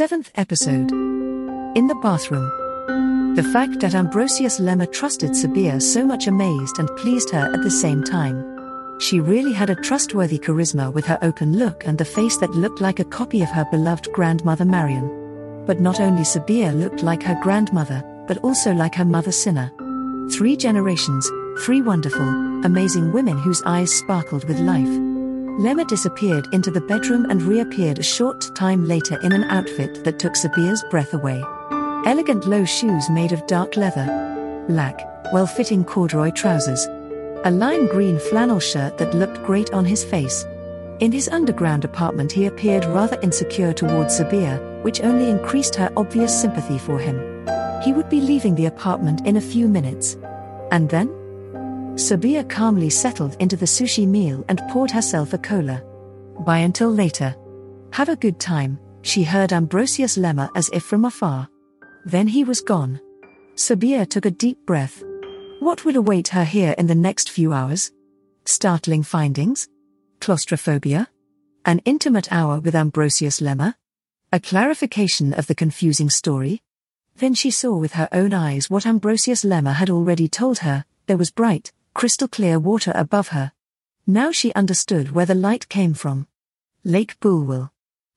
Seventh episode. In the bathroom. The fact that Ambrosius Lemmer trusted Sabea so much amazed and pleased her at the same time. She really had a trustworthy charisma with her open look and the face that looked like a copy of her beloved grandmother Marion. But not only Sabea looked like her grandmother, but also like her mother Cinna. Three generations, three wonderful, amazing women whose eyes sparkled with life. Lemmer disappeared into the bedroom and reappeared a short time later in an outfit that took Sabea's breath away. Elegant low shoes made of dark leather, black, well fitting corduroy trousers, a lime green flannel shirt that looked great on his face. In his underground apartment, he appeared rather insecure towards Sabea, which only increased her obvious sympathy for him. He would be leaving the apartment in a few minutes. And then? Sabea calmly settled into the sushi meal and poured herself a cola. Bye until later. Have a good time, she heard Ambrosius Lemmer as if from afar. Then he was gone. Sabea took a deep breath. What would await her here in the next few hours? Startling findings? Claustrophobia? An intimate hour with Ambrosius Lemmer? A clarification of the confusing story? Then she saw with her own eyes what Ambrosius Lemmer had already told her there was bright, crystal clear water above her. Now she understood where the light came from. Lake Bulwell.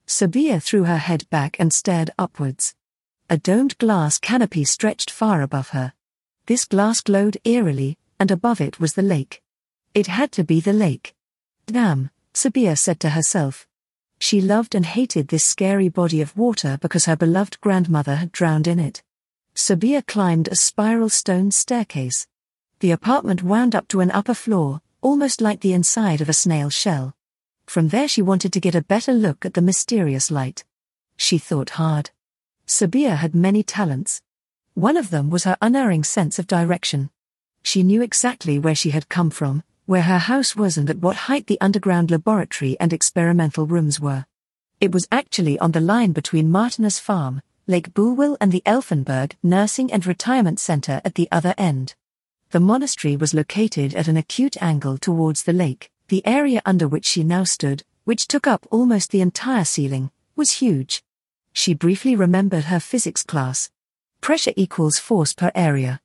Sabea threw her head back and stared upwards. A domed glass canopy stretched far above her. This glass glowed eerily, and above it was the lake. It had to be the lake. Damn, Sabea said to herself. She loved and hated this scary body of water because her beloved grandmother had drowned in it. Sabea climbed a spiral stone staircase. The apartment wound up to an upper floor, almost like the inside of a snail shell. From there she wanted to get a better look at the mysterious light. She thought hard. Sabea had many talents. One of them was her unerring sense of direction. She knew exactly where she had come from, where her house was and at what height the underground laboratory and experimental rooms were. It was actually on the line between Martinus Farm, Lake Bulwell and the Elfenberg Nursing and Retirement Center at the other end. The monastery was located at an acute angle towards the lake. The area under which she now stood, which took up almost the entire ceiling, was huge. She briefly remembered her physics class. Pressure equals force per area.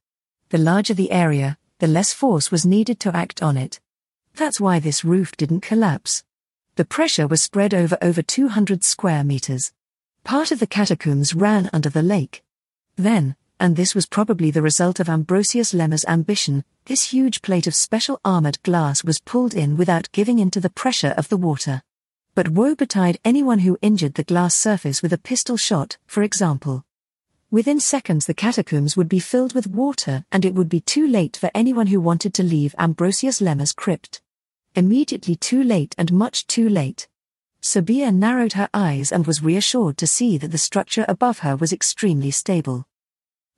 The larger the area, the less force was needed to act on it. That's why this roof didn't collapse. The pressure was spread over over 200 square meters. Part of the catacombs ran under the lake. Then, and this was probably the result of Ambrosius Lemmer's ambition, this huge plate of special armored glass was pulled in without giving in to the pressure of the water. But woe betide anyone who injured the glass surface with a pistol shot, for example. Within seconds the catacombs would be filled with water and it would be too late for anyone who wanted to leave Ambrosius Lemmer's crypt. Immediately too late and much too late. Sabea narrowed her eyes and was reassured to see that the structure above her was extremely stable.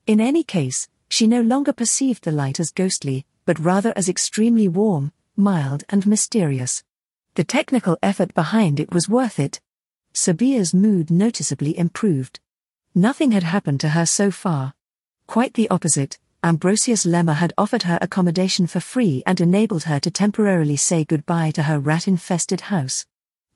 In any case, she no longer perceived the light as ghostly, but rather as extremely warm, mild, and mysterious. The technical effort behind it was worth it. Sabea's mood noticeably improved. Nothing had happened to her so far. Quite the opposite, Ambrosius Lemmer had offered her accommodation for free and enabled her to temporarily say goodbye to her rat infested house.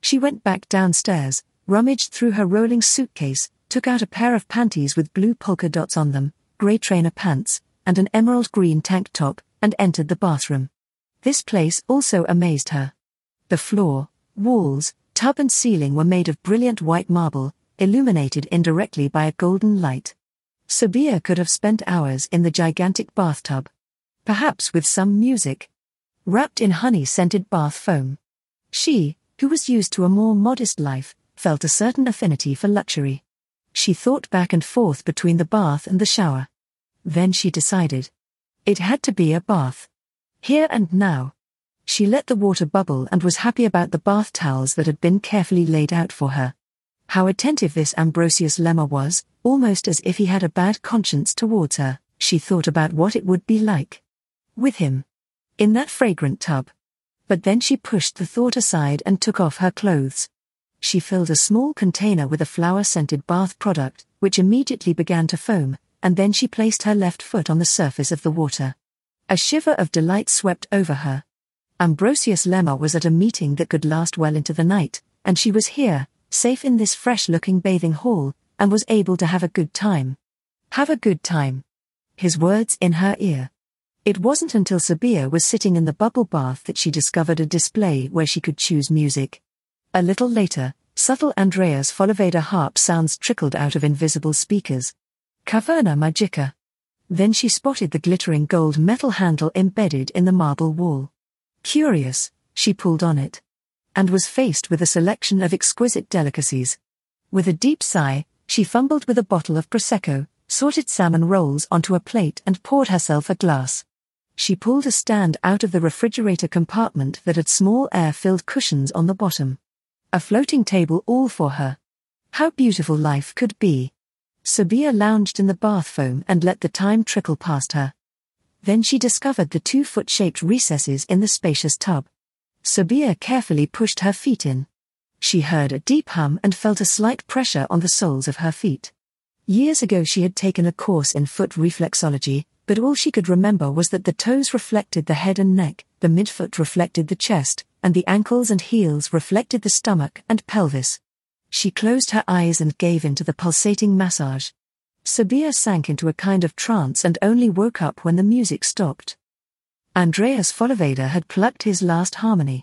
She went back downstairs, rummaged through her rolling suitcase, took out a pair of panties with blue polka dots on them, grey trainer pants, and an emerald green tank top, and entered the bathroom. This place also amazed her. The floor, walls, tub, and ceiling were made of brilliant white marble, illuminated indirectly by a golden light. Sabea could have spent hours in the gigantic bathtub. Perhaps with some music. Wrapped in honey scented bath foam. She, who was used to a more modest life, felt a certain affinity for luxury. She thought back and forth between the bath and the shower. Then she decided. It had to be a bath. Here and now. She let the water bubble and was happy about the bath towels that had been carefully laid out for her. How attentive this Ambrosius Lemmer was, almost as if he had a bad conscience towards her, she thought about what it would be like. With him. In that fragrant tub. But then she pushed the thought aside and took off her clothes she filled a small container with a flower scented bath product, which immediately began to foam, and then she placed her left foot on the surface of the water. A shiver of delight swept over her. Ambrosius Lemmer was at a meeting that could last well into the night, and she was here, safe in this fresh looking bathing hall, and was able to have a good time. Have a good time. His words in her ear. It wasn't until Sabea was sitting in the bubble bath that she discovered a display where she could choose music. A little later, subtle Andreas Vollenweider harp sounds trickled out of invisible speakers. Caverna Magica. Then she spotted the glittering gold metal handle embedded in the marble wall. Curious, she pulled on it. And was faced with a selection of exquisite delicacies. With a deep sigh, she fumbled with a bottle of Prosecco, sorted salmon rolls onto a plate and poured herself a glass. She pulled a stand out of the refrigerator compartment that had small air filled cushions on the bottom. A floating table all for her. How beautiful life could be. Sabea lounged in the bath foam and let the time trickle past her. Then she discovered the two foot shaped recesses in the spacious tub. Sabea carefully pushed her feet in. She heard a deep hum and felt a slight pressure on the soles of her feet. Years ago she had taken a course in foot reflexology, but all she could remember was that the toes reflected the head and neck, the midfoot reflected the chest, and the ankles and heels reflected the stomach and pelvis. She closed her eyes and gave in to the pulsating massage. Sabea sank into a kind of trance and only woke up when the music stopped. Andreas Vollenweider had plucked his last harmony.